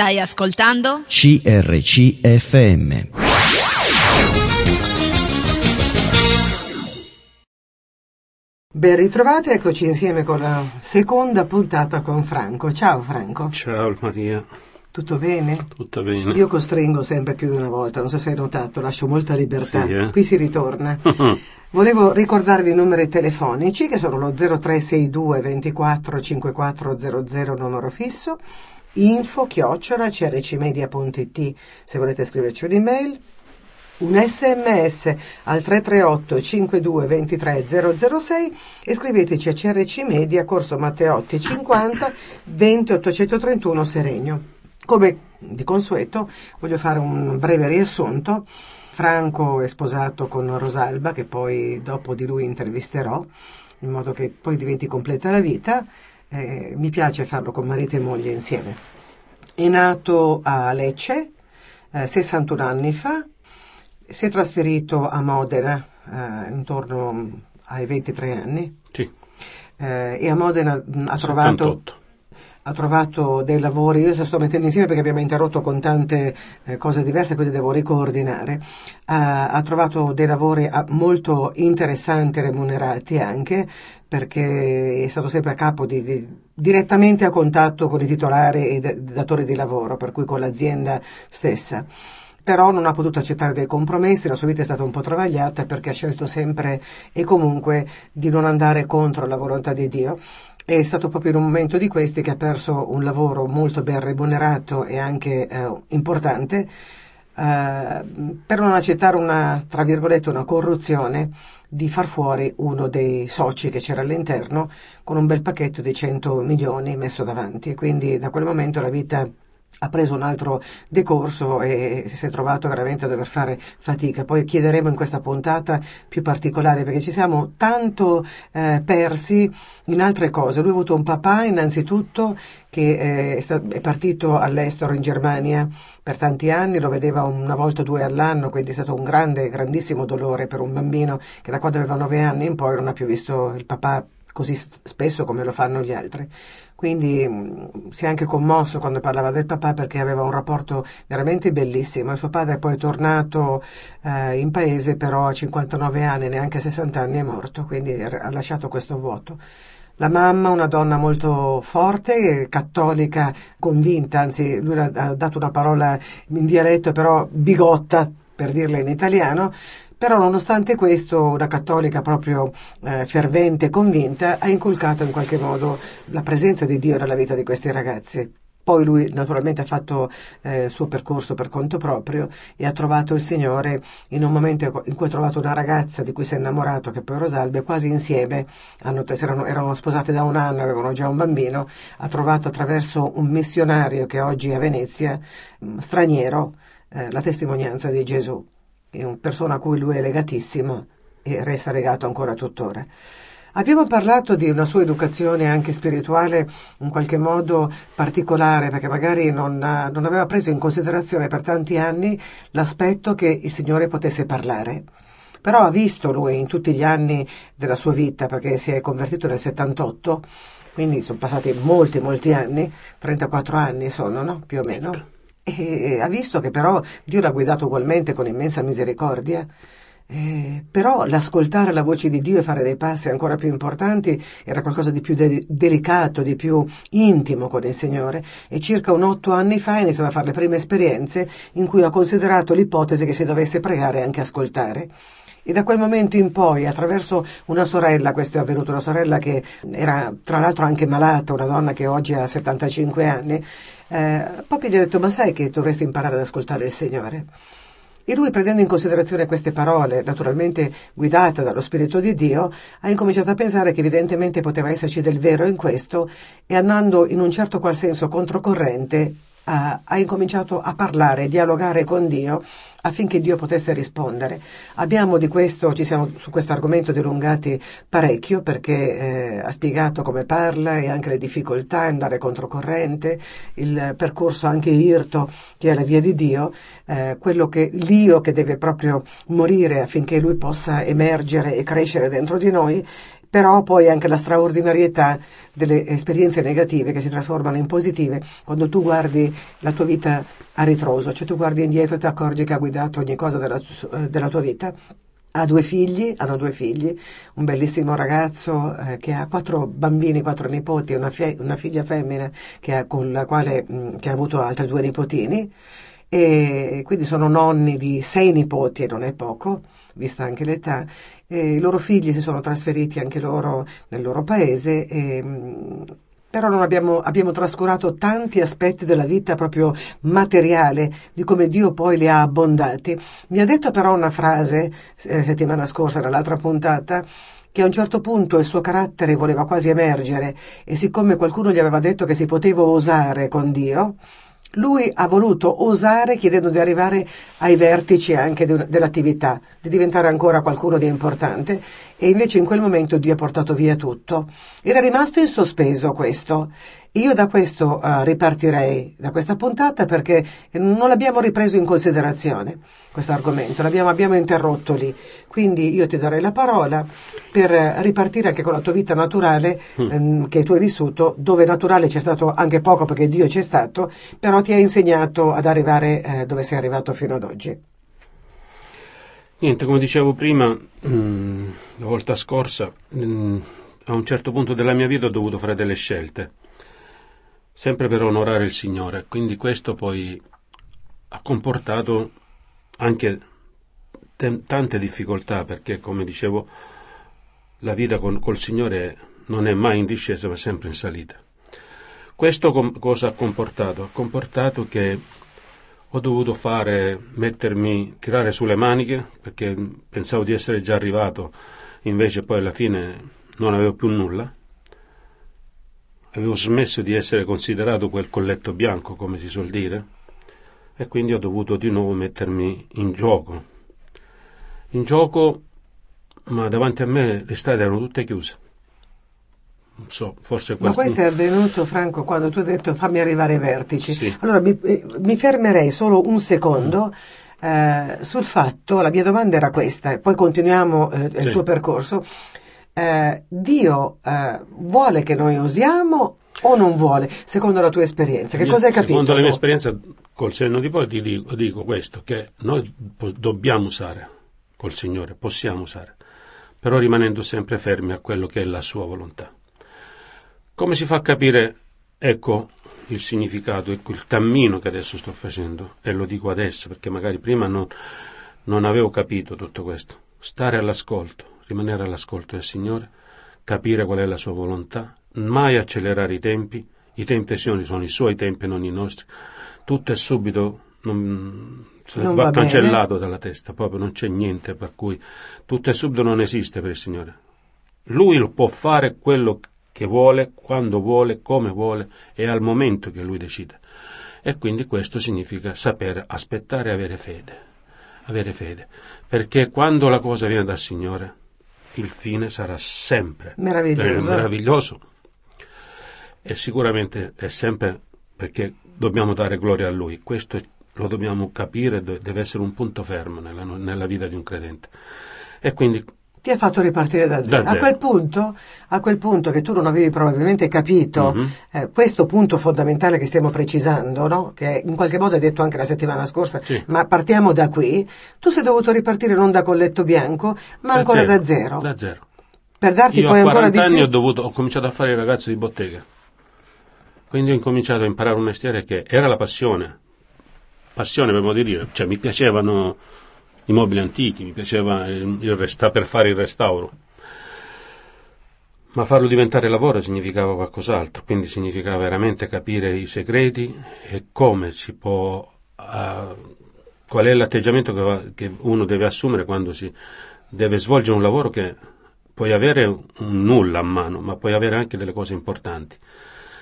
Stai ascoltando? CRCFM. Ben ritrovati, eccoci insieme con la seconda puntata con Franco. Ciao Franco, Ciao Maria, tutto bene? tutto bene? Io costringo sempre più di una volta, non so se hai notato, lascio molta libertà. Sì, eh? Qui si ritorna. Volevo ricordarvi i numeri telefonici che sono lo 0362 24 5400 numero fisso, info chiocciola crcmedia.it se volete scriverci un'email, un sms al 338 52 23 006 e scriveteci a CRC Media, Corso Matteotti 50 20 831 Seregno. Come di consueto voglio fare un breve riassunto. Franco è sposato con Rosalba, che poi dopo di lui intervisterò, in modo che poi diventi completa la vita. Eh, mi piace farlo con marito e moglie insieme. È nato a Lecce eh, 61 anni fa, si è trasferito a Modena eh, intorno ai 23 anni Sì, eh, e a Modena mh, ha trovato 78. Ha trovato dei lavori, io sto mettendo insieme perché abbiamo interrotto con tante eh, cose diverse, quindi devo ricoordinare, ha, ha trovato dei lavori ah, molto interessanti, remunerati anche, perché è stato sempre a capo di, di- direttamente a contatto con i titolari e i da- datori di lavoro, per cui con l'azienda stessa. Però non ha potuto accettare dei compromessi, la sua vita è stata un po' travagliata perché ha scelto sempre e comunque di non andare contro la volontà di Dio. È stato proprio in un momento di questi che ha perso un lavoro molto ben remunerato e anche eh, importante eh, per non accettare una, tra virgolette, una corruzione di far fuori uno dei soci che c'era all'interno con un bel pacchetto di 100 milioni messo davanti. E quindi da quel momento la vita ha preso un altro decorso e si è trovato veramente a dover fare fatica. Poi chiederemo in questa puntata più particolare perché ci siamo tanto eh, persi in altre cose. Lui ha avuto un papà innanzitutto che eh, è, partito all'estero in Germania per tanti anni, lo vedeva una volta o due all'anno, quindi è stato un grande, grandissimo dolore per un bambino che da quando aveva nove anni in poi non ha più visto il papà così spesso come lo fanno gli altri. Quindi mh, si è anche commosso quando parlava del papà perché aveva un rapporto veramente bellissimo e suo padre è poi tornato eh, in paese però a 59 anni, neanche a 60 anni è morto, quindi ha lasciato questo vuoto. La mamma, una donna molto forte, cattolica, convinta, anzi lui ha dato una parola in dialetto però bigotta per dirla in italiano, però nonostante questo una cattolica proprio eh, fervente e convinta ha inculcato in qualche modo la presenza di Dio nella vita di questi ragazzi. Poi lui naturalmente ha fatto eh, il suo percorso per conto proprio e ha trovato il Signore in un momento in cui ha trovato una ragazza di cui si è innamorato, che poi è Rosalba, e quasi insieme, hanno, erano, erano sposate da un anno, avevano già un bambino, ha trovato attraverso un missionario che oggi è a Venezia, mh, straniero, eh, la testimonianza di Gesù è una persona a cui lui è legatissimo e resta legato ancora tuttora. Abbiamo parlato di una sua educazione anche spirituale in qualche modo particolare, perché magari non, non aveva preso in considerazione per tanti anni l'aspetto che il Signore potesse parlare. Però ha visto lui in tutti gli anni della sua vita, perché si è convertito nel 78, quindi sono passati molti, molti anni, 34 anni sono, no? Più o meno. E ha visto che però Dio l'ha guidato ugualmente con immensa misericordia. Eh, però l'ascoltare la voce di Dio e fare dei passi ancora più importanti era qualcosa di più de- delicato, di più intimo con il Signore e circa un otto anni fa ha iniziato a fare le prime esperienze in cui ha considerato l'ipotesi che si dovesse pregare e anche ascoltare. E da quel momento in poi, attraverso una sorella, questo è avvenuto, una sorella che era tra l'altro anche malata, una donna che oggi ha 75 anni, eh, proprio gli ha detto, ma sai che dovresti imparare ad ascoltare il Signore? E lui, prendendo in considerazione queste parole, naturalmente guidate dallo Spirito di Dio, ha incominciato a pensare che evidentemente poteva esserci del vero in questo e andando in un certo qual senso controcorrente ha, ha incominciato a parlare, dialogare con Dio affinché Dio potesse rispondere. Abbiamo di questo, ci siamo su questo argomento dilungati parecchio perché eh, ha spiegato come parla e anche le difficoltà, andare controcorrente, il percorso anche irto che è la via di Dio, eh, quello che l'io che deve proprio morire affinché lui possa emergere e crescere dentro di noi però poi anche la straordinarietà delle esperienze negative che si trasformano in positive quando tu guardi la tua vita a ritroso, cioè tu guardi indietro e ti accorgi che ha guidato ogni cosa della, della tua vita. Ha due figli, hanno due figli, un bellissimo ragazzo eh, che ha quattro bambini, quattro nipoti, una, una figlia femmina che ha, con la quale mh, che ha avuto altri due nipotini e quindi sono nonni di sei nipoti e non è poco, vista anche l'età. E I loro figli si sono trasferiti anche loro nel loro paese e mh, però abbiamo, abbiamo, trascurato tanti aspetti della vita proprio materiale, di come Dio poi li ha abbondati. Mi ha detto però una frase, eh, settimana scorsa, nell'altra puntata, che a un certo punto il suo carattere voleva quasi emergere e siccome qualcuno gli aveva detto che si poteva osare con Dio, lui ha voluto osare chiedendo di arrivare ai vertici anche de- dell'attività, di diventare ancora qualcuno di importante e invece in quel momento Dio ha portato via tutto. Era rimasto in sospeso questo. Io da questo uh, ripartirei, da questa puntata, perché non l'abbiamo ripreso in considerazione, questo argomento, l'abbiamo abbiamo interrotto lì. Quindi io ti darei la parola per ripartire anche con la tua vita naturale mm. ehm, che tu hai vissuto, dove naturale c'è stato anche poco perché Dio c'è stato, però ti ha insegnato ad arrivare eh, dove sei arrivato fino ad oggi. Niente, come dicevo prima, mm, la volta scorsa, mm, a un certo punto della mia vita ho dovuto fare delle scelte, sempre per onorare il Signore, quindi questo poi ha comportato anche te- tante difficoltà, perché come dicevo, la vita con, col Signore non è mai in discesa, ma sempre in salita. Questo com- cosa ha comportato? Ha comportato che ho dovuto fare, mettermi, tirare sulle maniche perché pensavo di essere già arrivato, invece poi alla fine non avevo più nulla. Avevo smesso di essere considerato quel colletto bianco, come si suol dire, e quindi ho dovuto di nuovo mettermi in gioco. In gioco, ma davanti a me le strade erano tutte chiuse so, forse Ma questo è avvenuto, Franco, quando tu hai detto fammi arrivare ai vertici. Sì. Allora mi, eh, mi, fermerei solo un secondo mm. eh, sul fatto, la mia domanda era questa, e poi continuiamo eh, sì. il tuo percorso. Eh, Dio eh, vuole che noi usiamo o non vuole, secondo la tua esperienza? Che cosa hai capito? Secondo la mia esperienza, col senno di poi ti dico, dico questo, che noi dobbiamo usare col Signore, possiamo usare, però rimanendo sempre fermi a quello che è la sua volontà. Come si fa a capire, ecco, il significato, ecco, il cammino che adesso sto facendo? E lo dico adesso perché magari prima non, non avevo capito tutto questo. Stare all'ascolto, rimanere all'ascolto del Signore, capire qual è la sua volontà, mai accelerare i tempi, i tempi sono, sono i suoi tempi, non i nostri. Tutto è subito non, non va, va cancellato dalla testa, proprio non c'è niente per cui tutto è subito non esiste per il Signore. Lui lo può fare quello che vuole, quando vuole, come vuole e al momento che lui decide. E quindi questo significa sapere aspettare e avere fede. Avere fede. Perché quando la cosa viene dal Signore, il fine sarà sempre meraviglioso. meraviglioso. E sicuramente è sempre perché dobbiamo dare gloria a Lui. Questo lo dobbiamo capire, deve essere un punto fermo nella, nella vita di un credente. E quindi ti ha fatto ripartire da zero. Da zero. A, quel punto, a quel punto che tu non avevi probabilmente capito mm-hmm. eh, questo punto fondamentale che stiamo precisando, no? che in qualche modo hai detto anche la settimana scorsa, sì. ma partiamo da qui, tu sei dovuto ripartire non da colletto bianco, ma da ancora zero. da zero. Da zero. Per darti Io poi ancora di più... anni più... ho, dovuto, ho cominciato a fare il ragazzo di bottega. Quindi ho incominciato a imparare un mestiere che era la passione. Passione per modo di dire, cioè mi piacevano i mobili antichi, mi piaceva il, il resta- per fare il restauro. Ma farlo diventare lavoro significava qualcos'altro, quindi significava veramente capire i segreti e come si può, uh, qual è l'atteggiamento che, va, che, uno deve assumere quando si deve svolgere un lavoro che puoi avere un nulla a mano, ma puoi avere anche delle cose importanti.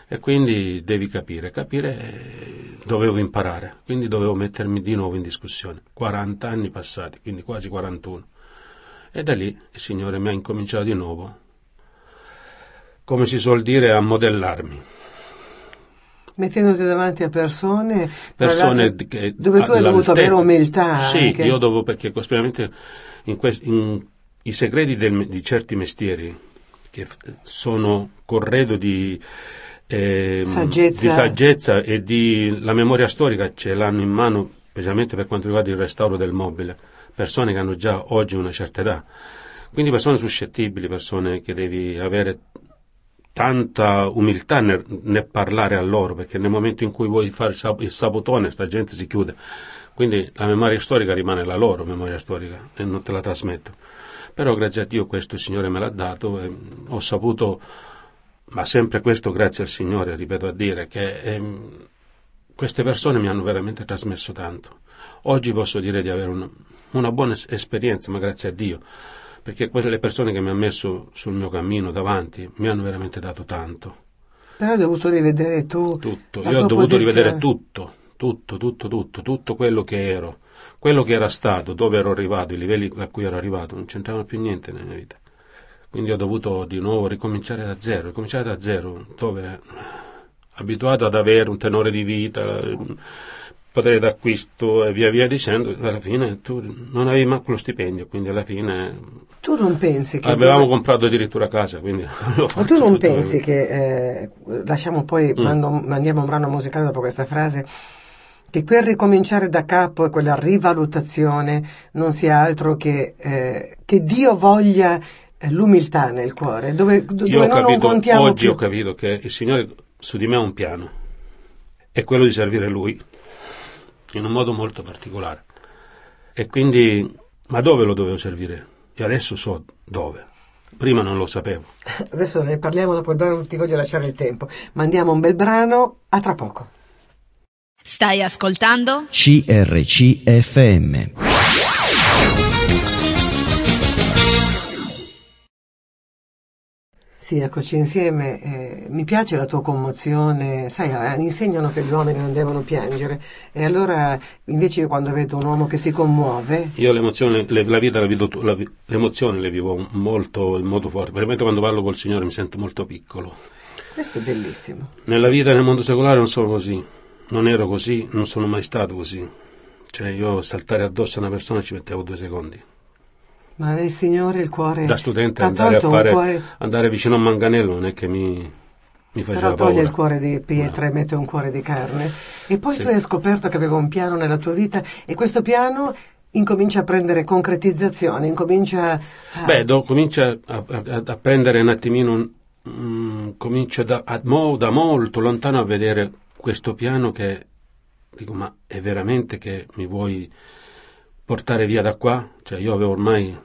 E quindi devi capire, capire eh, dovevo imparare, quindi dovevo mettermi di nuovo in discussione. 40 anni passati, quindi quasi 41. E da lì il Signore mi ha incominciato di nuovo, come si suol dire, a modellarmi. Mettendoti davanti a persone, persone che, dove tu hai dovuto avere umiltà. Sì, anche. io dovevo, perché specialmente in, quest, in i segreti del, di certi mestieri che sono corredo di, eh, saggezza. di saggezza e di la memoria storica ce l'hanno in mano, specialmente per quanto riguarda il restauro del mobile, persone che hanno già oggi una certa età. Quindi persone suscettibili, persone che devi avere tanta umiltà nel, nel, parlare a loro, perché nel momento in cui vuoi fare il sabotone, sta gente si chiude. Quindi la memoria storica rimane la loro memoria storica e non te la trasmetto. Però grazie a Dio questo Signore me l'ha dato e ho saputo, ma sempre questo grazie al Signore, ripeto a dire, che ehm, queste persone mi hanno veramente trasmesso tanto. Oggi posso dire di avere una, una buona esperienza, ma grazie a Dio, perché quelle persone che mi hanno messo sul mio cammino davanti mi hanno veramente dato tanto. Però hai dovuto rivedere tu. Tutto, io ho dovuto posizione. rivedere tutto, tutto, tutto, tutto, tutto quello che ero quello che era stato, dove ero arrivato, i livelli a cui ero arrivato, non c'entrava più niente nella mia vita. Quindi ho dovuto di nuovo ricominciare da zero, ricominciare da zero, dove abituato ad avere un tenore di vita, potere d'acquisto e via via dicendo, alla fine tu non avevi manco lo stipendio, quindi alla fine... Tu non pensi che... Avevamo dove... comprato addirittura casa, quindi... Ma tu non pensi che... Eh, lasciamo poi, mm. mando, mandiamo un brano musicale dopo questa frase che quel ricominciare da capo e quella rivalutazione non sia altro che, eh, che Dio voglia l'umiltà nel cuore, dove, dove Io capito, non contiamo Oggi più. ho capito che il Signore su di me ha un piano, è quello di servire Lui, in un modo molto particolare. E quindi, ma dove lo dovevo servire? E adesso so dove. Prima non lo sapevo. Adesso ne parliamo dopo il brano, non ti voglio lasciare il tempo. Mandiamo un bel brano, a tra poco. Stai ascoltando? CRCFM. Sì, eccoci insieme. Eh, mi piace la tua commozione. Sai, eh, insegnano che gli uomini non devono piangere. E allora, invece, io quando vedo un uomo che si commuove. Io l'emozione, le, la vita la vivo, la, l'emozione le vivo molto, in modo forte. Veramente quando parlo col Signore mi sento molto piccolo. Questo è bellissimo. Nella vita nel mondo secolare non sono così non ero così, non sono mai stato così. Cioè io saltare addosso a una persona ci mettevo due secondi. Ma nel Signore il cuore... Da studente andare, a fare, cuore... andare vicino a manganello non è che mi, mi faceva Però toglie paura. il cuore di pietra no. e mette un cuore di carne. E poi Sì. tu hai scoperto che aveva un piano nella tua vita e questo piano incomincia a prendere concretizzazione, incomincia a... Beh, do, comincia a, a- a prendere un attimino, mm, comincio da, a- da molto lontano a vedere questo piano che dico, ma è veramente che mi vuoi portare via da qua? Cioè io avevo ormai,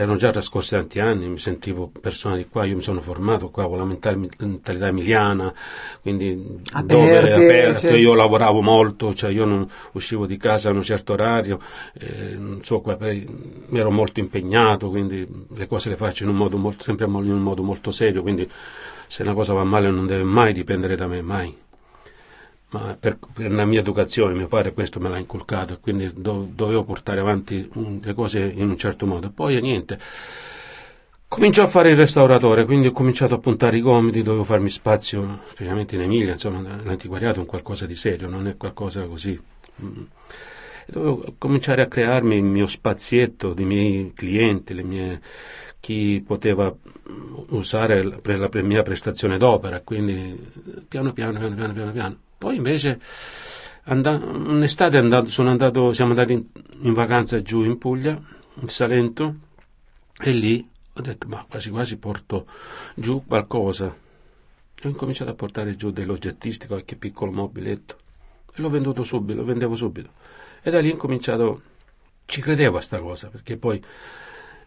erano già trascorsi tanti anni, mi sentivo persona di qua, io mi sono formato qua con la mental- mentalità emiliana, quindi dove Aperte, aperto, cioè- io lavoravo molto, cioè io non uscivo di casa a un certo orario, eh, non so, ero molto impegnato, quindi le cose le faccio in un modo molto, sempre in un modo molto serio, quindi se una cosa va male non deve mai dipendere da me, mai. Ma per, per la mia educazione, mio padre questo me l'ha inculcato, quindi do- dovevo portare avanti mm, le cose in un certo modo. Poi niente, comincio a fare il restauratore, quindi ho cominciato a puntare i gomiti, dovevo farmi spazio, specialmente in Emilia, insomma, l'antiquariato è un qualcosa di serio, non è qualcosa così. mm. Dovevo cominciare a crearmi il mio spazietto dei miei clienti, mie, chi poteva usare la, la mia prestazione d'opera, quindi piano piano, piano piano, piano piano. Poi invece and- un'estate andato- sono andato, siamo andati in, in vacanza giù in Puglia, in Salento, e lì ho detto, ma quasi quasi porto giù qualcosa. E ho incominciato a portare giù dell'oggettistica, qualche piccolo mobiletto. E l'ho venduto subito, lo vendevo subito. E da lì ho incominciato, ci credevo a sta cosa, perché poi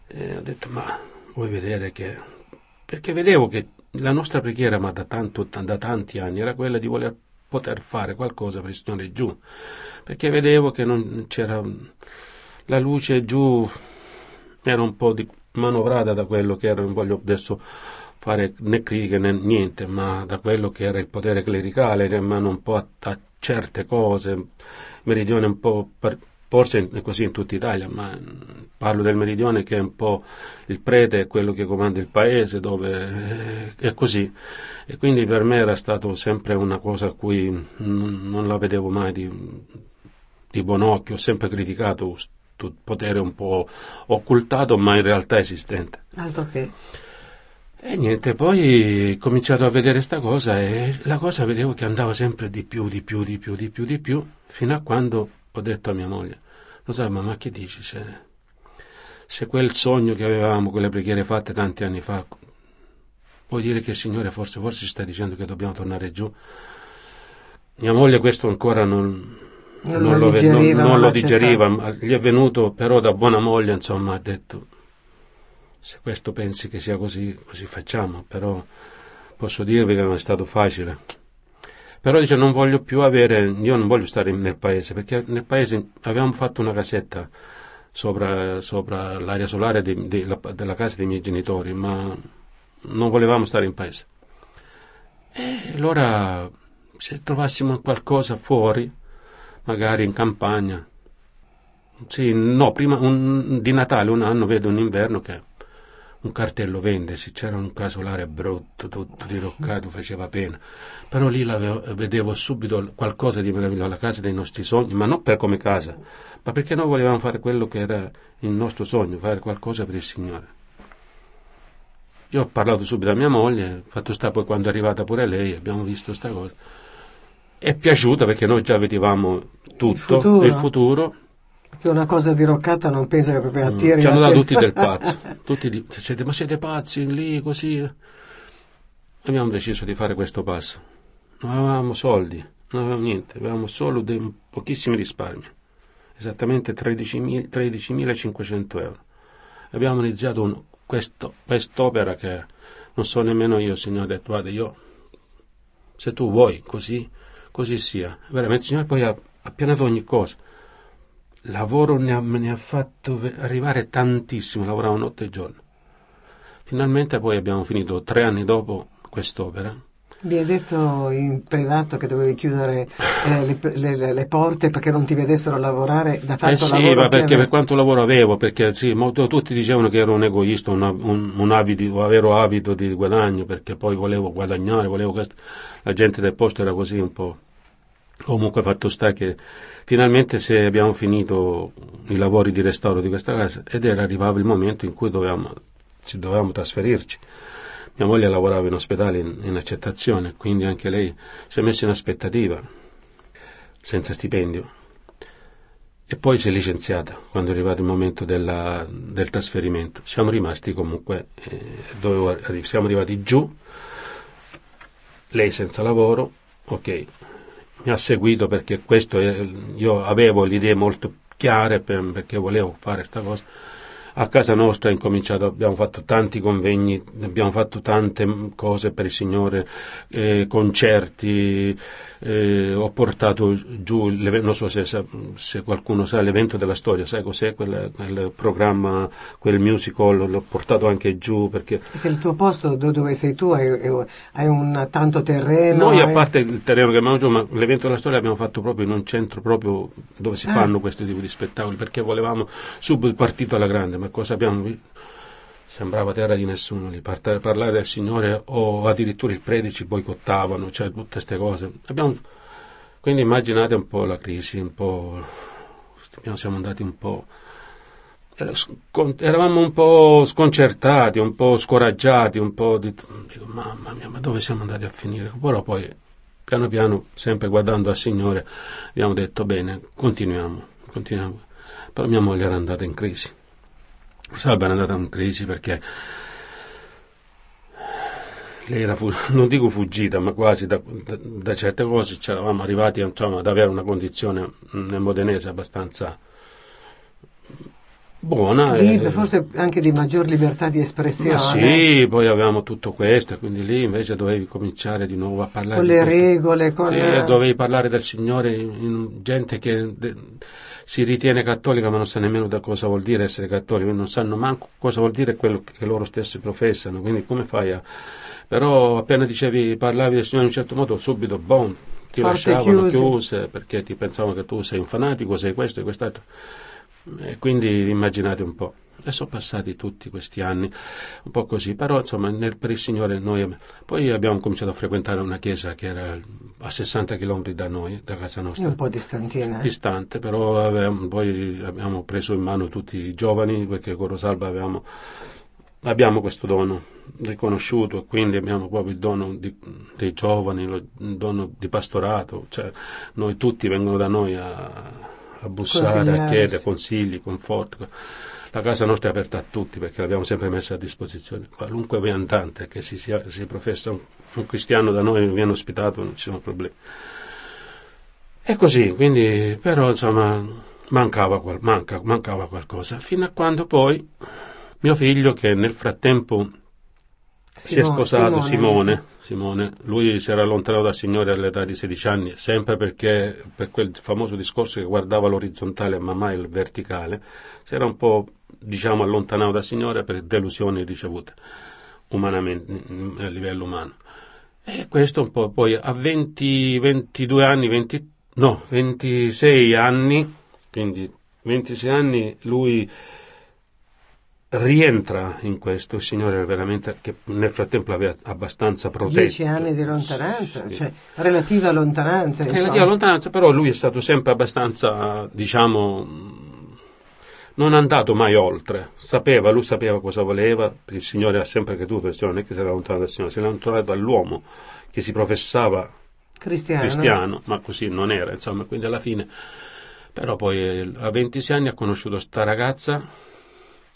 eh, ho detto, ma vuoi vedere che... Perché vedevo che la nostra preghiera, ma da, tanto, da tanti anni, era quella di voler poter fare qualcosa per il Signore giù. Perché vedevo che non c'era... La luce giù era un po' di- manovrata da quello che era, non voglio adesso fare né critiche né niente, ma da quello che era il potere clericale, che mano un po' a, a certe cose, meridione un po' per, forse è così in tutta Italia, ma parlo del meridione che è un po' il prete, è quello che comanda il paese, dove eh, è così. E quindi per me era stato sempre una cosa a cui non, non la vedevo mai di, di buon occhio, ho sempre criticato questo potere un po' occultato, ma in realtà esistente. Altro che... E niente, poi ho cominciato a vedere sta cosa e la cosa vedevo che andava sempre di più, di più, di più, di più, di più, fino a quando ho detto a mia moglie, lo sai mamma, che dici se, se quel sogno che avevamo, quelle preghiere fatte tanti anni fa, vuoi dire che il Signore forse, forse sta dicendo che dobbiamo tornare giù? Mia moglie questo ancora non, Non non lo digeriva, non non lo digeriva, ma gli è venuto però da buona moglie, insomma, ha detto se questo pensi che sia così, così facciamo, però posso dirvi che non è stato facile. Però dice non voglio più avere, io non voglio stare nel paese, perché nel paese avevamo fatto una casetta sopra, sopra l'area solare di- di- la- della casa dei miei genitori, ma non volevamo stare in paese. E allora se trovassimo qualcosa fuori, magari in campagna, sì, no, prima un- di Natale un anno vedo un inverno che un cartello vendesi, c'era un casolare brutto, tutto diroccato, faceva pena. Però lì vedevo subito qualcosa di meraviglioso, la casa dei nostri sogni, ma non per come casa, ma perché noi volevamo fare quello che era il nostro sogno, fare qualcosa per il Signore. Io ho parlato subito a mia moglie, fatto sta poi quando è arrivata pure lei, abbiamo visto sta cosa. È piaciuta perché noi già vedevamo tutto, futuro. il futuro, Che una cosa diroccata non penso che proprio attiri. Mm. ci hanno dato tutti del pazzo. Tutti di- siete- ma siete pazzi lì così? Abbiamo deciso di fare questo passo. Non avevamo soldi, non avevamo niente, avevamo solo dei pochissimi risparmi, esattamente 13.000 13.500 euro. Abbiamo iniziato un- questo- quest'opera che non so nemmeno io, Signore, ho detto, guarda, io, se tu vuoi, così, così sia. Veramente, il Signore poi ha, ha pianato ogni cosa lavoro ne ha, ne ha fatto arrivare tantissimo, lavoravo notte e giorno. Finalmente poi abbiamo finito tre anni dopo quest'opera. Mi hai detto in privato che dovevi chiudere eh, le, le- le- porte perché non ti vedessero lavorare da Eh tanto sì, lavoro ma perché per quanto lavoro avevo, perché sì, molto- tutti dicevano che ero un egoista, un, un, un avido, avido di guadagno, perché poi volevo guadagnare, volevo questo. La gente del posto era così un po'. Comunque fatto sta che finalmente se abbiamo finito i lavori di restauro di questa casa ed era arrivato il momento in cui dovevamo, ci dovevamo trasferirci. Mia moglie lavorava in ospedale in, in accettazione, quindi anche lei si è messa in aspettativa, senza stipendio. E poi si è licenziata quando è arrivato il momento della- del trasferimento. Siamo rimasti comunque, eh, arri- siamo arrivati giù, lei senza lavoro, ok, mi ha seguito perché questo è- io avevo le idee molto chiare per- perché volevo fare questa cosa. A casa nostra abbiamo fatto tanti convegni, abbiamo fatto tante cose per il Signore, eh, concerti, eh, ho portato giù, non so se, se qualcuno sa l'evento della storia, sai cos'è quel, quel programma, quel musical, l'ho portato anche giù perché Perché il tuo posto do- dove sei tu hai, hai un tanto terreno. noi, a hai- parte il terreno che abbiamo giù, ma l'evento della storia l'abbiamo fatto proprio in un centro proprio dove si Ah. fanno questo tipo di spettacoli, perché volevamo subito partito alla grande, ma cosa abbiamo visto? Sembrava terra di nessuno lì, parlare del Signore o addirittura il predici boicottavano, cioè tutte queste cose. Abbiamo- quindi immaginate un po' la crisi, un po'... siamo andati un po'... scon- Eravamo un po' sconcertati, un po' scoraggiati, un po' di... Dico, mamma mia, ma dove siamo andati a finire? Però poi, piano piano, sempre guardando al Signore, abbiamo detto, bene, continuiamo, continuiamo. Però mia moglie era andata in crisi. Era andata in crisi perché lei era, non dico fuggita, ma quasi da, da- da certe cose ci eravamo arrivati insomma, ad avere una condizione mm, nel modenese abbastanza buona. Lì, e- forse anche di maggior libertà di espressione. sì, poi avevamo tutto questo, quindi lì invece dovevi cominciare di nuovo a parlare Con le regole, con... Sì, dovevi parlare del Signore gente che de- si ritiene cattolica ma non sa nemmeno da cosa vuol dire essere cattolico, non sanno manco cosa vuol dire quello che loro stessi professano, quindi come fai a... Però appena dicevi, parlavi del Signore in un certo modo, subito, boom, ti Porte lasciavano chiuse. chiuse perché ti pensavano che tu sei un fanatico, sei questo e quest'altro. E quindi immaginate un po'. E sono passati tutti questi anni, un po' così, però insomma nel- per il Signore noi poi abbiamo cominciato a frequentare una chiesa che era a 60 km da noi, da casa è nostra, un po' distantina. eh. distante, però avevamo- poi abbiamo preso in mano tutti i giovani perché con Rosalba avevamo abbiamo questo dono riconosciuto, quindi abbiamo proprio il dono di, dei giovani, il dono di pastorato, cioè noi tutti vengono da noi a, a bussare, a chiedere consigli, conforti. La casa nostra è aperta a tutti perché l'abbiamo sempre messa a disposizione. Qualunque viandante che si, sia, si professa un, un, cristiano da noi viene ospitato, non ci sono problemi. E così, quindi, però insomma, mancava, manca, mancava qualcosa. Fino a quando poi mio figlio, che nel frattempo si è sposato, Simone, Simone, Simone, lui si era allontanato dal Signore all'età di 16 anni, sempre perché per quel famoso discorso che guardava l'orizzontale ma mai il verticale, si era un po' diciamo allontanato dal Signore per delusioni ricevute umanamente, a livello umano. E questo un po' poi a 20, 22 anni, 20, no, 26 anni, quindi 26 anni lui rientra in questo, il Signore veramente che nel frattempo l'aveva abbastanza protetto. Dieci anni di lontananza, sì. cioè relativa lontananza. Relativa lontananza, però lui è stato sempre abbastanza, diciamo, non è andato mai oltre, sapeva, lui sapeva cosa voleva, il Signore ha sempre creduto, non è che si era allontanato dal Signore, si era allontanato dall'uomo che si professava cristiano. cristiano, ma così non era, insomma, quindi alla fine, però poi eh, a 26 anni ha conosciuto sta ragazza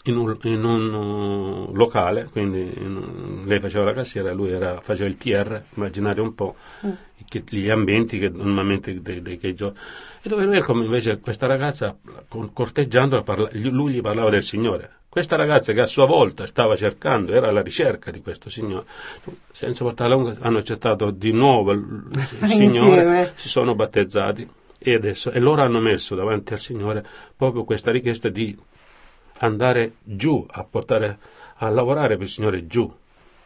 in un, in un uh, locale, quindi un, lei faceva la cassiera, lui era, faceva il PR, immaginate un po' mm. che, gli ambienti che normalmente dei, dei, dei giochi. E dove lui come invece questa ragazza, corteggiandola, parla, lui gli parlava del Signore. Questa ragazza che a sua volta stava cercando, era alla ricerca di questo Signore. Senza portare lunga, hanno accettato di nuovo il, il Signore, si sono battezzati e adesso, e loro hanno messo davanti al Signore proprio questa richiesta di andare giù, a portare a lavorare per il Signore giù.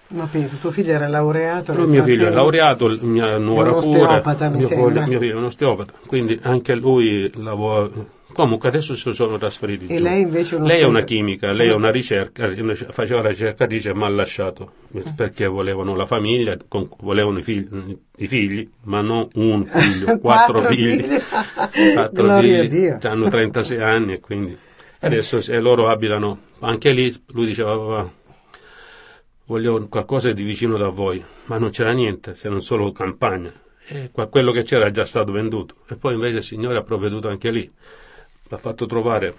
Ma penso, tuo figlio era laureato? Lui, mio figlio è laureato, mia nuora pure. Osteopata, mi mio, sembra. mio figlio è un osteopata, quindi anche lui lavora. Comunque adesso si sono trasferiti. E giù. lei invece è Lei è una chimica, lei è una ricerca, faceva la ricercatrice ma ha lasciato perché volevano la famiglia, volevano i figli, i figli ma non un figlio, quattro, quattro figli. quattro figli, hanno 36 anni e quindi Adesso se loro abitano anche lì, lui diceva voglio qualcosa di vicino da voi, ma non c'era niente, se non solo campagna. E quello che c'era è già stato venduto. E poi invece il Signore ha provveduto anche lì. Mi ha fatto trovare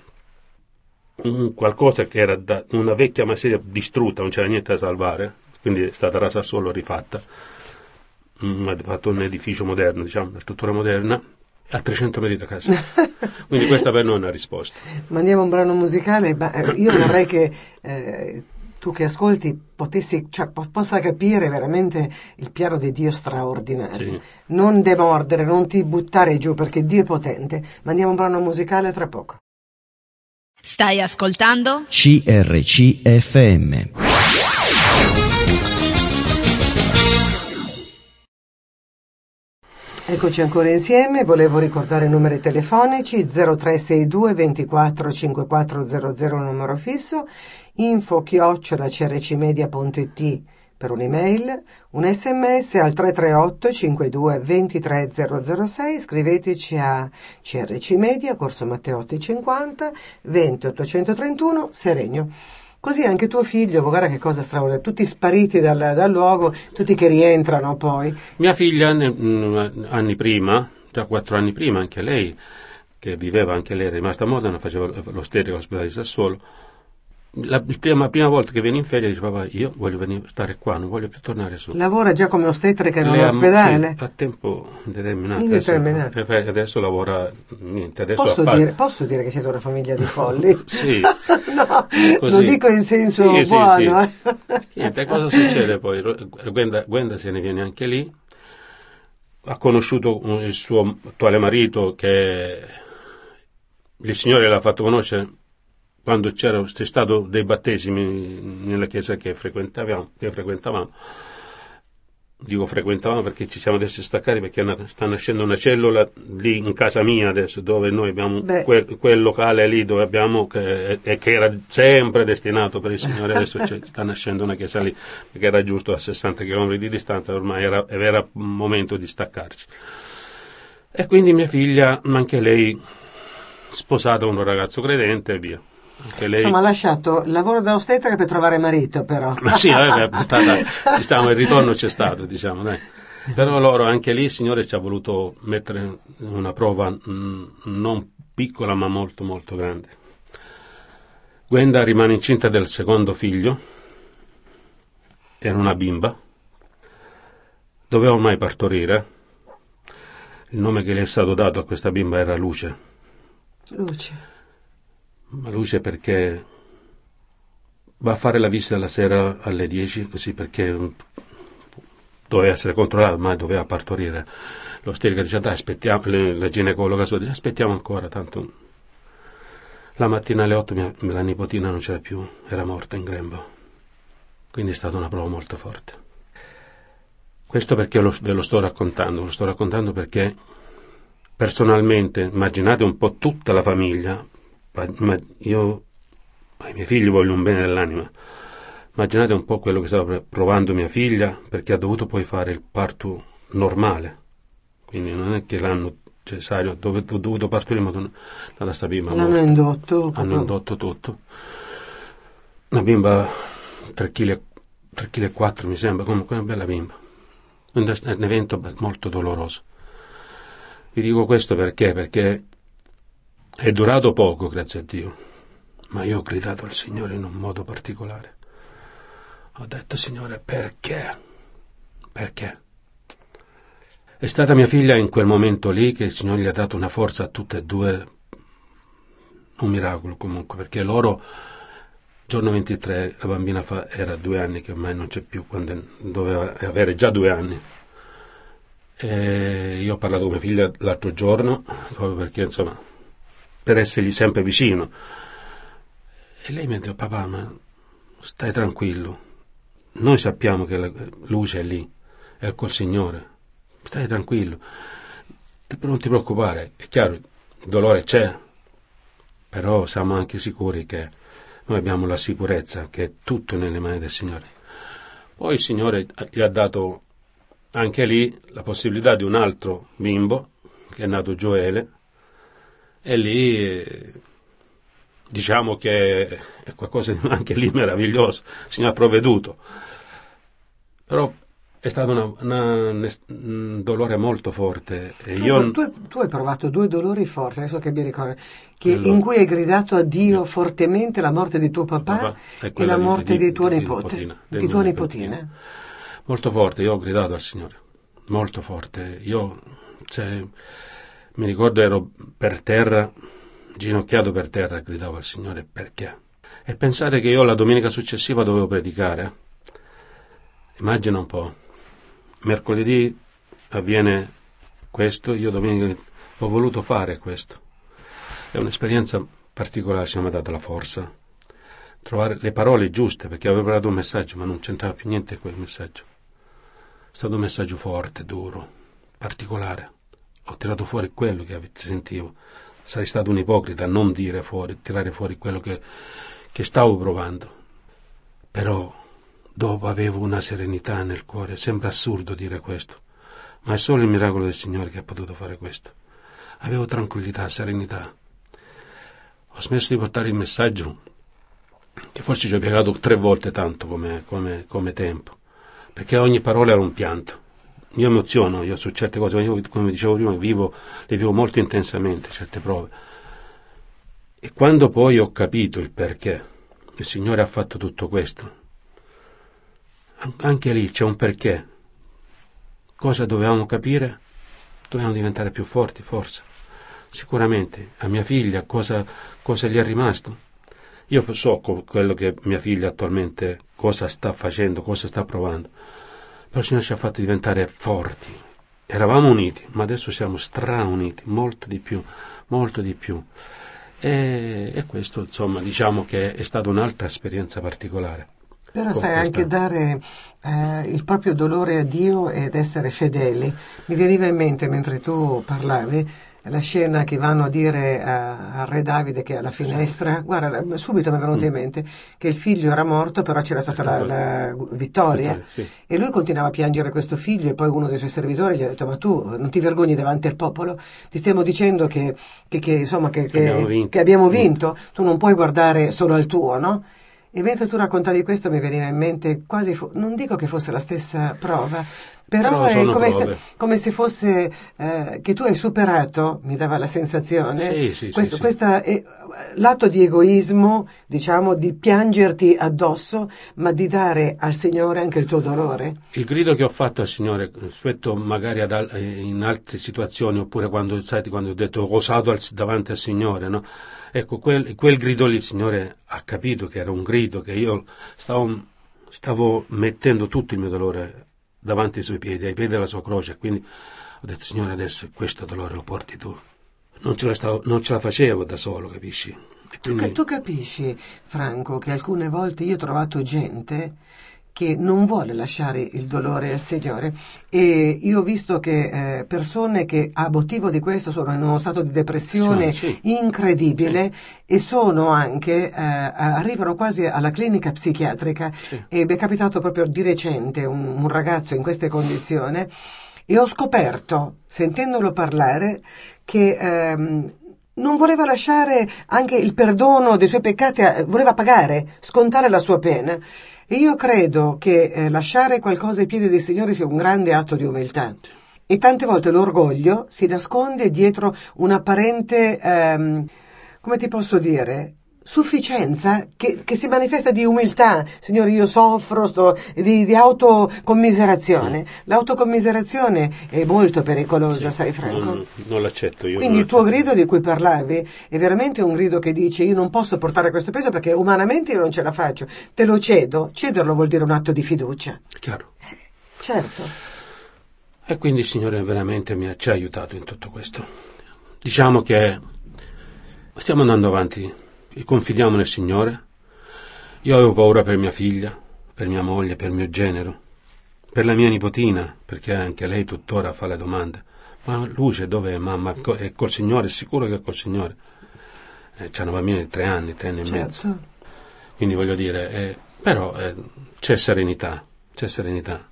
un, qualcosa che era da, una vecchia masseria distrutta, non c'era niente da salvare, quindi è stata rasa solo rifatta. Mm, ha fatto un edificio moderno, diciamo, una struttura moderna a 300 metri da casa. Quindi questa per noi è una risposta. Mandiamo un brano musicale, ma eh, io vorrei che eh, tu che ascolti potessi, cioè, po- possa capire veramente il piano di Dio straordinario. Sì. Non demordere, non ti buttare giù perché Dio è potente. Mandiamo un brano musicale tra poco. Stai ascoltando? CRCFM. Eccoci ancora insieme, volevo ricordare i numeri telefonici 0362 24 5400 numero fisso, info chiocciola crcmedia.it per un'email, un sms al 338 52 23 006, scriveteci a CRC Media, Corso Matteotti 50, 20 831, Seregno. Così anche tuo figlio, guarda che cosa straordinaria, tutti spariti dal, dal luogo, tutti che rientrano poi. Mia figlia mm, anni prima, già quattro anni prima, anche lei, che viveva anche lei, è rimasta a Modena, faceva l'ostetrico all'ospedale di Sassuolo, la prima, prima, volta che viene in ferie dice papà io voglio venire, stare qua, non voglio più tornare su. Lavora già come ostetrica in un ospedale? Sì, a tempo determinato. Indeterminato. Adesso, eh, adesso lavora niente. Adesso posso, dire, posso, dire, che siete una famiglia di folli? sì. no, lo dico in senso sì, buono. Sì, sì. Eh. niente, cosa succede poi? Gwenda, Gwenda se ne viene anche lì, ha conosciuto il suo attuale marito che il Signore l'ha fatto conoscere quando c'era stato dei battesimi nella chiesa che frequentavamo, che frequentavamo. Dico frequentavamo perché ci siamo adesso staccati perché sta nascendo una cellula lì in casa mia adesso dove noi abbiamo quel, quel, locale lì dove abbiamo che, che, era sempre destinato per il Signore adesso sta nascendo una chiesa lì perché era giusto a 60 km di distanza ormai era, era momento di staccarci. E quindi mia figlia anche lei sposata con un ragazzo credente e via lei... Insomma, ha lasciato il lavoro da ostetrica per trovare marito, però. Ma sì, vabbè, è stata, diciamo, il ritorno c'è stato, diciamo, dai. Però loro, anche lì, il Signore ci ha voluto mettere una prova mh, non piccola ma molto molto grande. Gwenda rimane incinta del secondo figlio, era una bimba, doveva ormai partorire, il nome che le è stato dato a questa bimba era Luce. Luce. Ma Luce perché va a fare la visita la sera alle 10, così perché doveva essere controllata, ma doveva partorire. L'osterica dice, dai, aspettiamo, la ginecologa dice, aspettiamo ancora, tanto... La mattina alle 8 mia, la nipotina non c'era più, era morta in grembo. Quindi è stata una prova molto forte. Questo perché lo, ve lo sto raccontando, lo sto raccontando perché personalmente, immaginate un po' tutta la famiglia, ma io ai miei figli voglio un bene dell'anima, immaginate un po' quello che stava provando mia figlia perché ha dovuto poi fare il parto normale, quindi non è che l'hanno cesario, dove ho dovuto partorire ma da questa bimba. L'hanno indotto. Hanno indotto tutto. Una bimba 3 kg, 3 kg 4 mi sembra, comunque una bella bimba un evento molto doloroso. Vi dico questo perché? Perché è durato poco, grazie a Dio, ma io ho gridato al Signore in un modo particolare. Ho detto, Signore, perché? Perché? È stata mia figlia in quel momento lì che il Signore gli ha dato una forza a tutte e due, un miracolo comunque, perché loro Giorno 23 la bambina fa, era due anni che ormai non c'è più, quando doveva avere già due anni. E io ho parlato con mia figlia l'altro giorno, proprio perché insomma, per essergli sempre vicino. E lei mi ha detto, papà, ma stai tranquillo, noi sappiamo che la luce è lì, è col Signore, stai tranquillo, non ti preoccupare, è chiaro, il dolore c'è, però siamo anche sicuri che noi abbiamo la sicurezza che è tutto nelle mani del Signore. Poi il Signore gli ha dato anche lì la possibilità di un altro bimbo, che è nato Gioele, e lì diciamo che è qualcosa di anche lì meraviglioso, il Signore ha provveduto. Però è stato una, una, un dolore molto forte. Tu, io... tu, tu, hai provato due dolori forti, adesso che mi ricordo, che, allora, in cui hai gridato a Dio fortemente la morte di tuo papà, e la morte di, di, tuo di, nipote, nipotina, di tua nipotina. Molto forte, io ho gridato al Signore, molto forte. Io cioè, mi ricordo ero per terra, ginocchiato per terra, gridavo al Signore perché. E pensate che io la domenica successiva dovevo predicare. Immagina un po' mercoledì avviene questo, io domenica ho voluto fare questo. È un'esperienza particolare, ci ha dato la forza. Trovare le parole giuste, perché avevo dato un messaggio, ma non c'entrava più niente quel messaggio. È stato un messaggio forte, duro, particolare. Ho tirato fuori quello che sentivo. Sarei stato un ipocrita a non dire fuori, tirare fuori quello che, che stavo provando. Però Dopo avevo una serenità nel cuore, sembra assurdo dire questo, ma è solo il miracolo del Signore che ha potuto fare questo. Avevo tranquillità, serenità. Ho smesso di portare il messaggio, che forse ci ho piegato tre volte tanto come, come, come tempo, perché ogni parola era un pianto. Io emoziono, io su certe cose, io, come dicevo prima, vivo, le vivo molto intensamente, certe prove. E quando poi ho capito il perché il Signore ha fatto tutto questo, anche lì c'è un perché. Cosa dovevamo capire? Dovevamo diventare più forti, forse. Sicuramente a mia figlia cosa, cosa gli è rimasto? Io so quello che mia figlia attualmente cosa sta facendo, cosa sta provando. Il Signore ci ha fatto diventare forti. Eravamo uniti, ma adesso siamo strauniti, molto di più, molto di più. E, e questo, insomma, diciamo che è stata un'altra esperienza particolare. Però sai anche dare eh, il proprio dolore a Dio ed essere fedeli. Mi veniva in mente mentre tu parlavi la scena che vanno a dire a, a Re Davide che è alla finestra, guarda, subito mi è venuto in mente che il figlio era morto, però c'era stata la, la vittoria. Sì. e lui continuava a piangere questo figlio e poi uno dei suoi servitori gli ha detto ma tu non ti vergogni davanti al popolo? Ti stiamo dicendo che, che- che, insomma, che, che- Abbiamo abbiamo vinto, tu non puoi guardare solo al tuo, no? E mentre tu raccontavi questo mi veniva in mente quasi, non dico che fosse la stessa prova, però, Però è come se, come se fosse eh, che tu hai superato, mi dava la sensazione, Sì, sì, questo sì. questa, eh, lato di egoismo, diciamo, di piangerti addosso, ma di dare al Signore anche il tuo dolore. Il grido che ho fatto al Signore rispetto magari ad eh, in altre situazioni, oppure quando, sai, quando ho detto ho osato al- davanti al Signore, no? Ecco, quel, quel grido lì il Signore ha capito che era un grido, che io stavo, stavo mettendo tutto il mio dolore davanti ai suoi piedi, ai piedi della sua croce, quindi ho detto Signore adesso questo dolore lo porti tu. Non ce la, stavo- non ce la facevo da solo, capisci? E Tu, quindi- tu capisci, Franco, che alcune volte io ho trovato gente che non vuole lasciare il dolore al Signore e io ho visto che eh, persone che a motivo di questo sono in uno stato di depressione Sì, incredibile e sono anche, eh, arrivano quasi alla clinica psichiatrica Sì. e mi è capitato proprio di recente un, un ragazzo in queste condizioni e ho scoperto, sentendolo parlare, che ehm, non voleva lasciare anche il perdono dei suoi peccati, a- voleva pagare, scontare la sua pena. Io credo che eh, lasciare qualcosa ai piedi del Signore sia un grande atto di umiltà. E tante volte l'orgoglio si nasconde dietro un'apparente, ehm, come ti posso dire, sufficienza che, che si manifesta di umiltà. Signore, io soffro, sto, di, di autocommiserazione. L'autocommiserazione è molto pericolosa, sai Franco? non, non l'accetto io. Quindi il tuo grido di cui parlavi è veramente un grido che dice io non posso portare questo peso perché umanamente io non ce la faccio, te lo cedo, cederlo vuol dire un atto di fiducia. Chiaro. Certo, E quindi Signore veramente mi ha, ci ha aiutato in tutto questo. Diciamo che stiamo andando avanti, e confidiamo nel Signore. Io avevo paura per mia figlia, per mia moglie, per mio genero, per la mia nipotina, perché anche lei tuttora fa le domande. Ma Luce dov'è mamma? È col Signore? Sicuro che è col Signore? Eh, c'è una bambina di tre anni, tre anni e mezzo. certo. Quindi voglio dire, eh, però eh, c'è serenità, c'è serenità.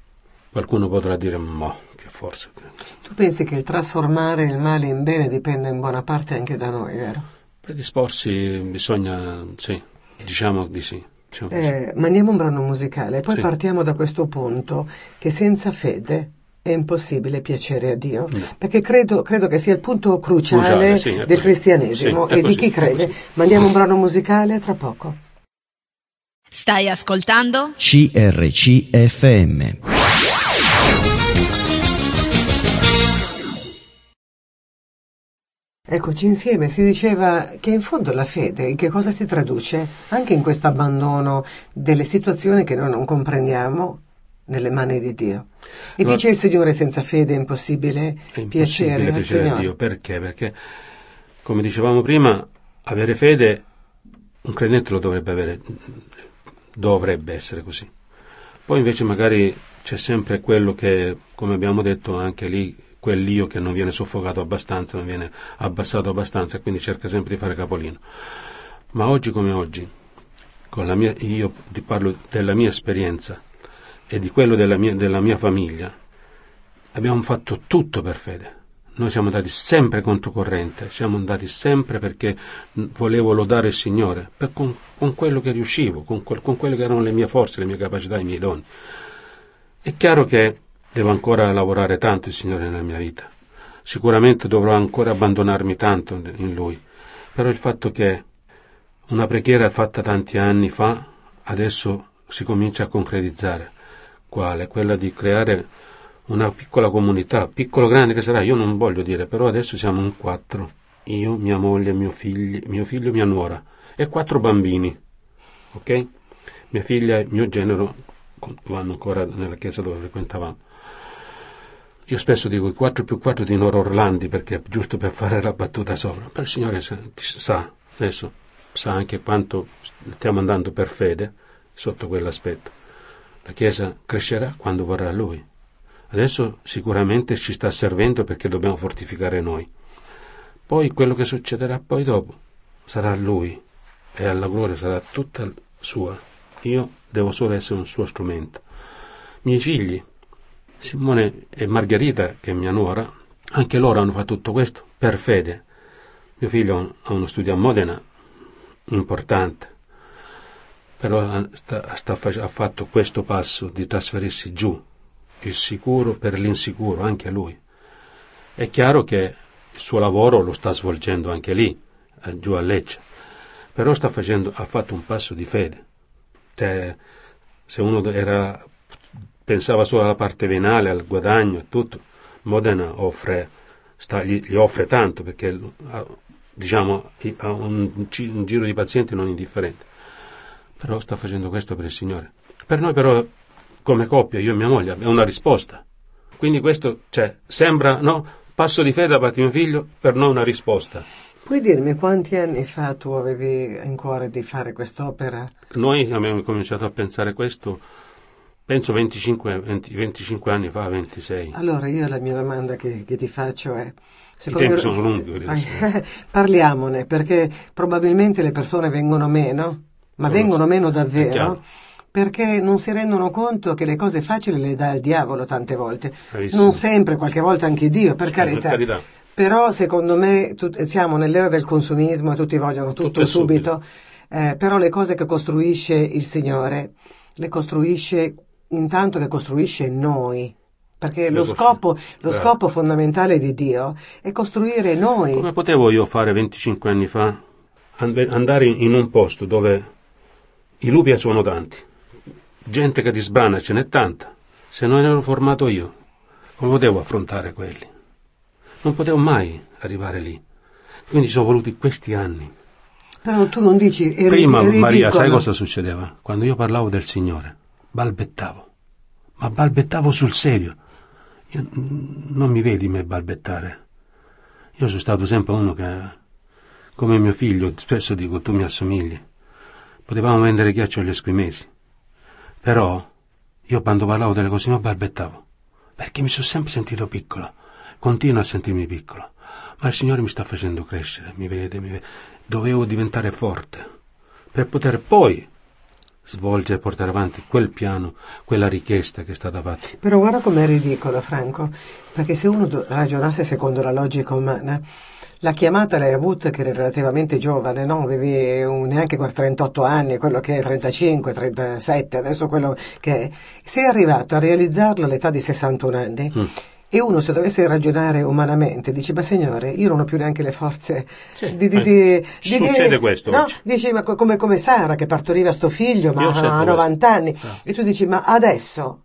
Qualcuno potrà dire, ma che forza. Tu pensi che il trasformare il male in bene dipenda in buona parte anche da noi, vero? Predisporsi bisogna, sì, diciamo di sì. diciamo di sì. Eh, mandiamo un brano musicale poi Sì. partiamo da questo punto che senza fede è impossibile piacere a Dio, No. perché credo, credo che sia il punto cruciale, Cruciale, sì, del così. cristianesimo e di così, chi è crede. Mandiamo un brano musicale tra poco. Stai ascoltando? CRCFM. Eccoci insieme, si diceva che in fondo la fede in che cosa si traduce? Anche in questo abbandono delle situazioni che noi non comprendiamo nelle mani di Dio. E Ma- dice il Signore senza fede è impossibile, È impossibile piacere piacere a. Dio. Perché? Perché, come dicevamo prima, avere fede, un credente lo dovrebbe avere, dovrebbe essere così. Poi invece magari c'è sempre quello che, come abbiamo detto anche lì, quell'io che non viene soffocato abbastanza, non viene abbassato abbastanza quindi cerca sempre di fare capolino. Ma oggi come oggi, mia, io ti parlo della mia esperienza e di quello della mia, della mia famiglia, abbiamo fatto tutto per fede. Noi siamo andati sempre controcorrente, siamo andati sempre perché volevo lodare il Signore, con, con quello che riuscivo, con, con quelle che erano le mie forze, le mie capacità, i miei doni. È chiaro che devo ancora lavorare tanto il Signore nella mia vita. Sicuramente dovrò ancora abbandonarmi tanto in Lui, però il fatto che una preghiera fatta tanti anni fa adesso si comincia a concretizzare. Quale? Quella di creare una piccola comunità, piccolo grande che sarà, io non voglio dire, però adesso siamo in quattro. Io, mia moglie, mio figlio, mio figlio, mia nuora e quattro bambini. Ok? Mia figlia e mio genero vanno ancora nella chiesa dove frequentavamo. Io spesso dico i 4 più 4 di Noro Orlandi perché giusto per fare la battuta sopra. Però il Signore sa, sa, adesso sa anche quanto stiamo andando per fede sotto quell'aspetto. La Chiesa crescerà quando vorrà Lui. Adesso sicuramente ci sta servendo perché dobbiamo fortificare noi. Poi quello che succederà poi dopo sarà lui e alla gloria sarà tutta sua. Io devo solo essere un suo strumento. Miei figli, Simone e Margherita, che è mia nuora, anche loro hanno fatto tutto questo per fede. Mio figlio ha uno studio a Modena importante, però sta, sta, ha fatto questo passo di trasferirsi giù, il sicuro per l'insicuro, anche lui. È chiaro che il suo lavoro lo sta svolgendo anche lì, eh, giù a Lecce, però facendo, ha fatto un passo di fede. Cioè, se uno era, pensava solo alla parte venale, al guadagno e tutto, Modena offre, sta, gli, gli, offre tanto perché diciamo, ha un, un giro di pazienti non indifferente. Però sta facendo questo per il Signore. Per noi però, come coppia, io e mia moglie, è una risposta. Quindi questo cioè, sembra, no? Passo di fede da parte di mio figlio, per noi una risposta. Puoi dirmi quanti anni fa tu avevi in cuore di fare quest'opera? Noi abbiamo cominciato a pensare questo, penso 25, 20, 25 anni fa, 26. Allora io la mia domanda che, che ti faccio è... I tempi sono lunghi. Parliamone, perché probabilmente le persone vengono meno, ma non vengono so. meno davvero perché non si rendono conto che le cose facili le dà il diavolo tante volte. Bravissimo. Non sempre, qualche volta anche Dio, per sì, carità. Per carità. Però secondo me tu, siamo nell'era del consumismo e tutti vogliono tutto, tutto subito, subito. Eh, però le cose che costruisce il Signore le costruisce intanto che costruisce noi. Perché lo, scopo, lo scopo fondamentale di Dio è costruire noi. Come potevo io fare 25 anni fa? Andare in un posto dove i lupi sono tanti, gente che ti sbrana ce n'è tanta. Se non ero formato io, come potevo affrontare quelli? Non potevo mai arrivare lì. Quindi sono voluti questi anni. Però tu non dici... Eri, Prima, eri Maria, sai cosa succedeva? Quando io parlavo del Signore, balbettavo. Ma balbettavo sul serio. Io, non mi vedi me balbettare. Io sono stato sempre uno che, come mio figlio, spesso dico, tu mi assomigli. Potevamo vendere ghiaccio agli esquimesi. Però io quando parlavo delle cose non balbettavo, perché mi sono sempre sentito piccolo, continuo a sentirmi piccolo, ma il Signore mi sta facendo crescere, mi vede, mi vede. Dovevo diventare forte per poter poi svolgere e portare avanti quel piano, quella richiesta che è stata fatta. Però guarda com'è ridicolo, Franco, perché se uno ragionasse secondo la logica umana, la chiamata l'hai avuta che eri relativamente giovane, no? Avevi neanche 38 anni, quello che è 35, 37, adesso quello che è. Sei arrivato a realizzarlo all'età di 61 anni. Mm. E uno se dovesse ragionare umanamente dice, ma signore, io non ho più neanche le forze sì, di, di, di, Succede questo no? Dici, ma come, come, Sara che partoriva sto figlio, ma a 90 anni. No. E tu dici, ma adesso,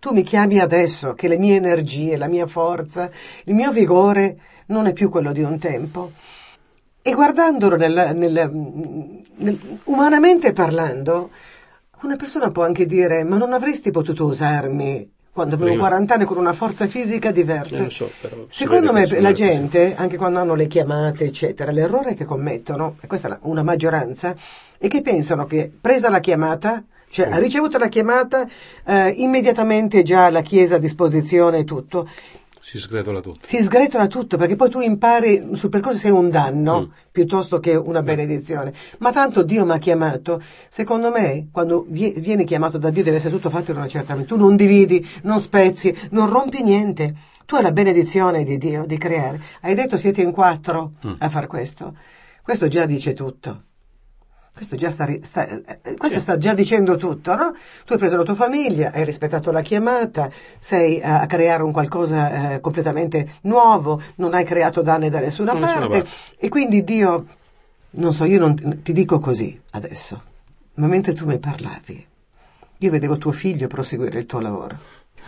tu mi chiami adesso, che le mie energie, la mia forza, il mio vigore non è più quello di un tempo. E guardandolo nel, nel, nel, umanamente parlando, una persona può anche dire: Ma non avresti potuto usarmi quando avevo Prima. 40 anni con una forza fisica diversa? So, Secondo me la gente, anche quando hanno le chiamate, eccetera, l'errore che commettono, e questa è una maggioranza, è che pensano che presa la chiamata, cioè ha ricevuto la chiamata, eh, immediatamente già la Chiesa a disposizione e tutto. Si sgretola tutto. Si sgretola tutto perché poi tu impari sul percorso sei un danno mm. piuttosto che una benedizione. Ma tanto Dio mi ha chiamato. Secondo me, quando vieni chiamato da Dio deve essere tutto fatto in una certa maniera. Tu non dividi, non spezzi, non rompi niente. Tu hai la benedizione di Dio di creare. Hai detto siete in quattro mm. a far questo. Questo già dice tutto. Questo, già sta, sta, eh, questo sì. sta, già dicendo tutto, no? Tu hai preso la tua famiglia, hai rispettato la chiamata, sei a, a creare un qualcosa eh, completamente nuovo, non hai creato danni da nessuna, parte, nessuna parte, e quindi Dio, non so, io non, ti dico così adesso, ma mentre tu mi parlavi, io vedevo tuo figlio proseguire il tuo lavoro.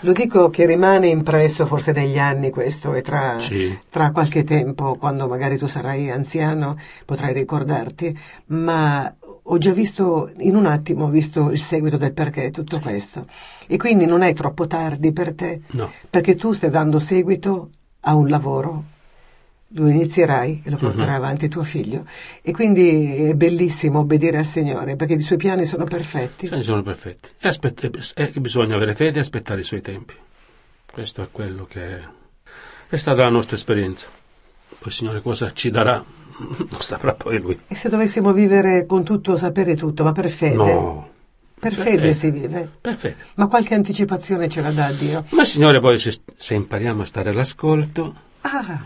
Lo dico che rimane impresso forse negli anni questo e tra, sì. tra, qualche tempo, quando magari tu sarai anziano, potrai ricordarti, ma ho già visto, in un attimo, ho visto il seguito del perché tutto sì. questo. E quindi non è troppo tardi per te, no. perché tu stai dando seguito a un lavoro lo inizierai e lo porterai uh-huh. avanti tuo figlio. E quindi è bellissimo obbedire al Signore perché i suoi piani sono perfetti. Sì, sono perfetti. E, aspetta, e bisogna avere fede e aspettare i suoi tempi. Questo è quello che è, è stata la nostra esperienza. Poi il Signore cosa ci darà? Lo saprà poi Lui. E se dovessimo vivere con tutto, sapere tutto, ma per fede? No. Per Per fede fede. si vive. Per fede. Ma qualche anticipazione ce la dà Dio? Ma Signore, poi se, se impariamo a stare all'ascolto, Ah,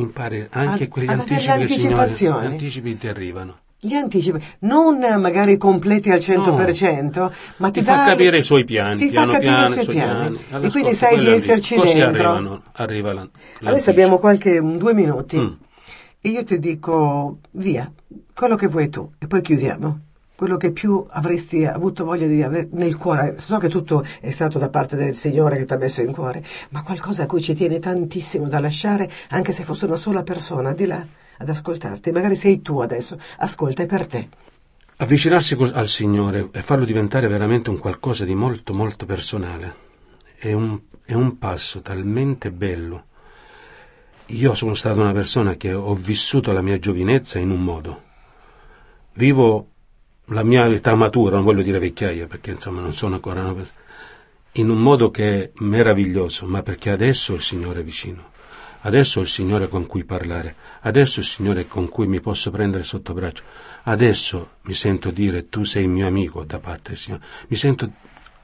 impari anche Ad- quegli anticipi che anticipazioni. gli anticipi ti arrivano. gli anticipi, non magari completi al 100%, ma ti, Ti fa capire i suoi piani, ti piano fa capire piano, i suoi piani. piani. E quindi sai di esserci Così dentro. arrivano, arriva la- Adesso abbiamo qualche due minuti Mm. e io ti dico via, quello che vuoi tu e poi chiudiamo. Quello che più avresti avuto voglia di avere nel cuore, so che tutto è stato da parte del Signore che ti ha messo in cuore, ma qualcosa a cui ci tieni tantissimo da lasciare, anche se fosse una sola persona di là ad ascoltarti. Magari sei tu adesso, ascolta, è per te. Avvicinarsi al Signore e farlo diventare veramente un qualcosa di molto molto personale è un, è un passo talmente bello. Io sono stata una persona che ho vissuto la mia giovinezza in un modo. Vivo la mia età matura, non voglio dire vecchiaia perché insomma non sono ancora una persona, in un modo che è meraviglioso, ma perché adesso il Signore è vicino. Adesso il Signore con cui parlare, adesso il Signore con cui mi posso prendere sotto braccio, adesso mi sento dire tu sei mio amico da parte del Signore, mi sento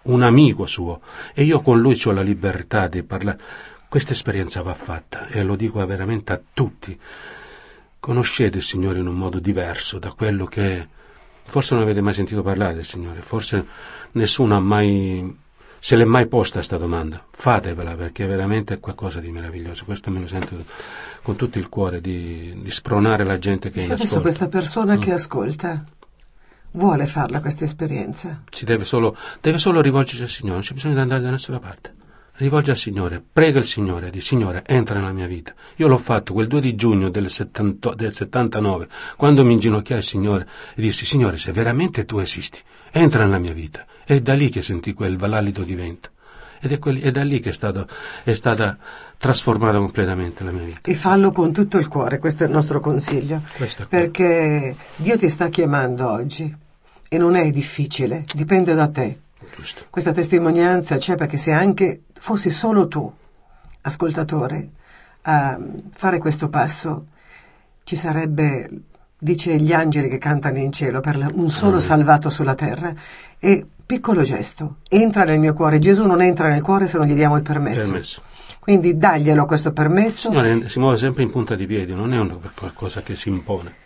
un amico suo e io con lui ho la libertà di parlare. Questa esperienza va fatta e lo dico veramente a tutti. Conoscete il Signore in un modo diverso da quello che. Forse non avete mai sentito parlare del Signore, forse nessuno ha mai se l'è mai posta questa domanda. Fatevela perché veramente è qualcosa di meraviglioso. Questo me lo sento con tutto il cuore di, di spronare la gente che Se in adesso questa persona Mm. che ascolta vuole farla questa esperienza, Si deve solo, deve solo rivolgersi al Signore, non c'è bisogno di andare da nessuna parte. Rivolge al Signore, prega il Signore, di Signore, entra nella mia vita. Io l'ho fatto quel 2 di giugno del, 70 del 79, quando mi inginocchiai al Signore e dissi, Signore, se veramente tu esisti, entra nella mia vita. È da lì che sentì quel di vento. Ed è, quelli- è da lì che è, stato- è stata trasformata completamente la mia vita. e fallo con tutto il cuore, questo è il nostro consiglio, perché Dio ti sta chiamando oggi e non è difficile, dipende da te. Giusto. Questa testimonianza c'è perché se anche fossi solo tu, ascoltatore, a fare questo passo, ci sarebbe, dice gli angeli che cantano in cielo, per un solo salvato sulla terra. E piccolo gesto, entra nel mio cuore. Gesù non entra nel cuore se non gli diamo il permesso. Permesso. Quindi daglielo questo permesso. Signore si muove sempre in punta di piedi, non è un- qualcosa che si impone.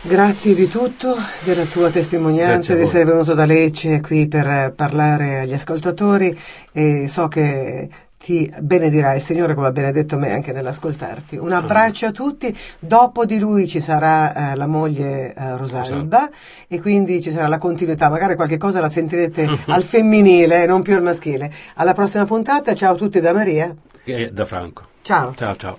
Grazie di tutto, della tua testimonianza, di essere venuto da Lecce qui per eh, parlare agli ascoltatori e so che ti benedirà il Signore come ha benedetto me anche nell'ascoltarti. Un abbraccio a tutti, dopo di lui ci sarà eh, la moglie eh, Rosalba e quindi ci sarà la continuità, magari qualche cosa la sentirete al femminile, non più al maschile. Alla prossima puntata, ciao a tutti da Maria. È da Franco. Ciao. Ciao ciao.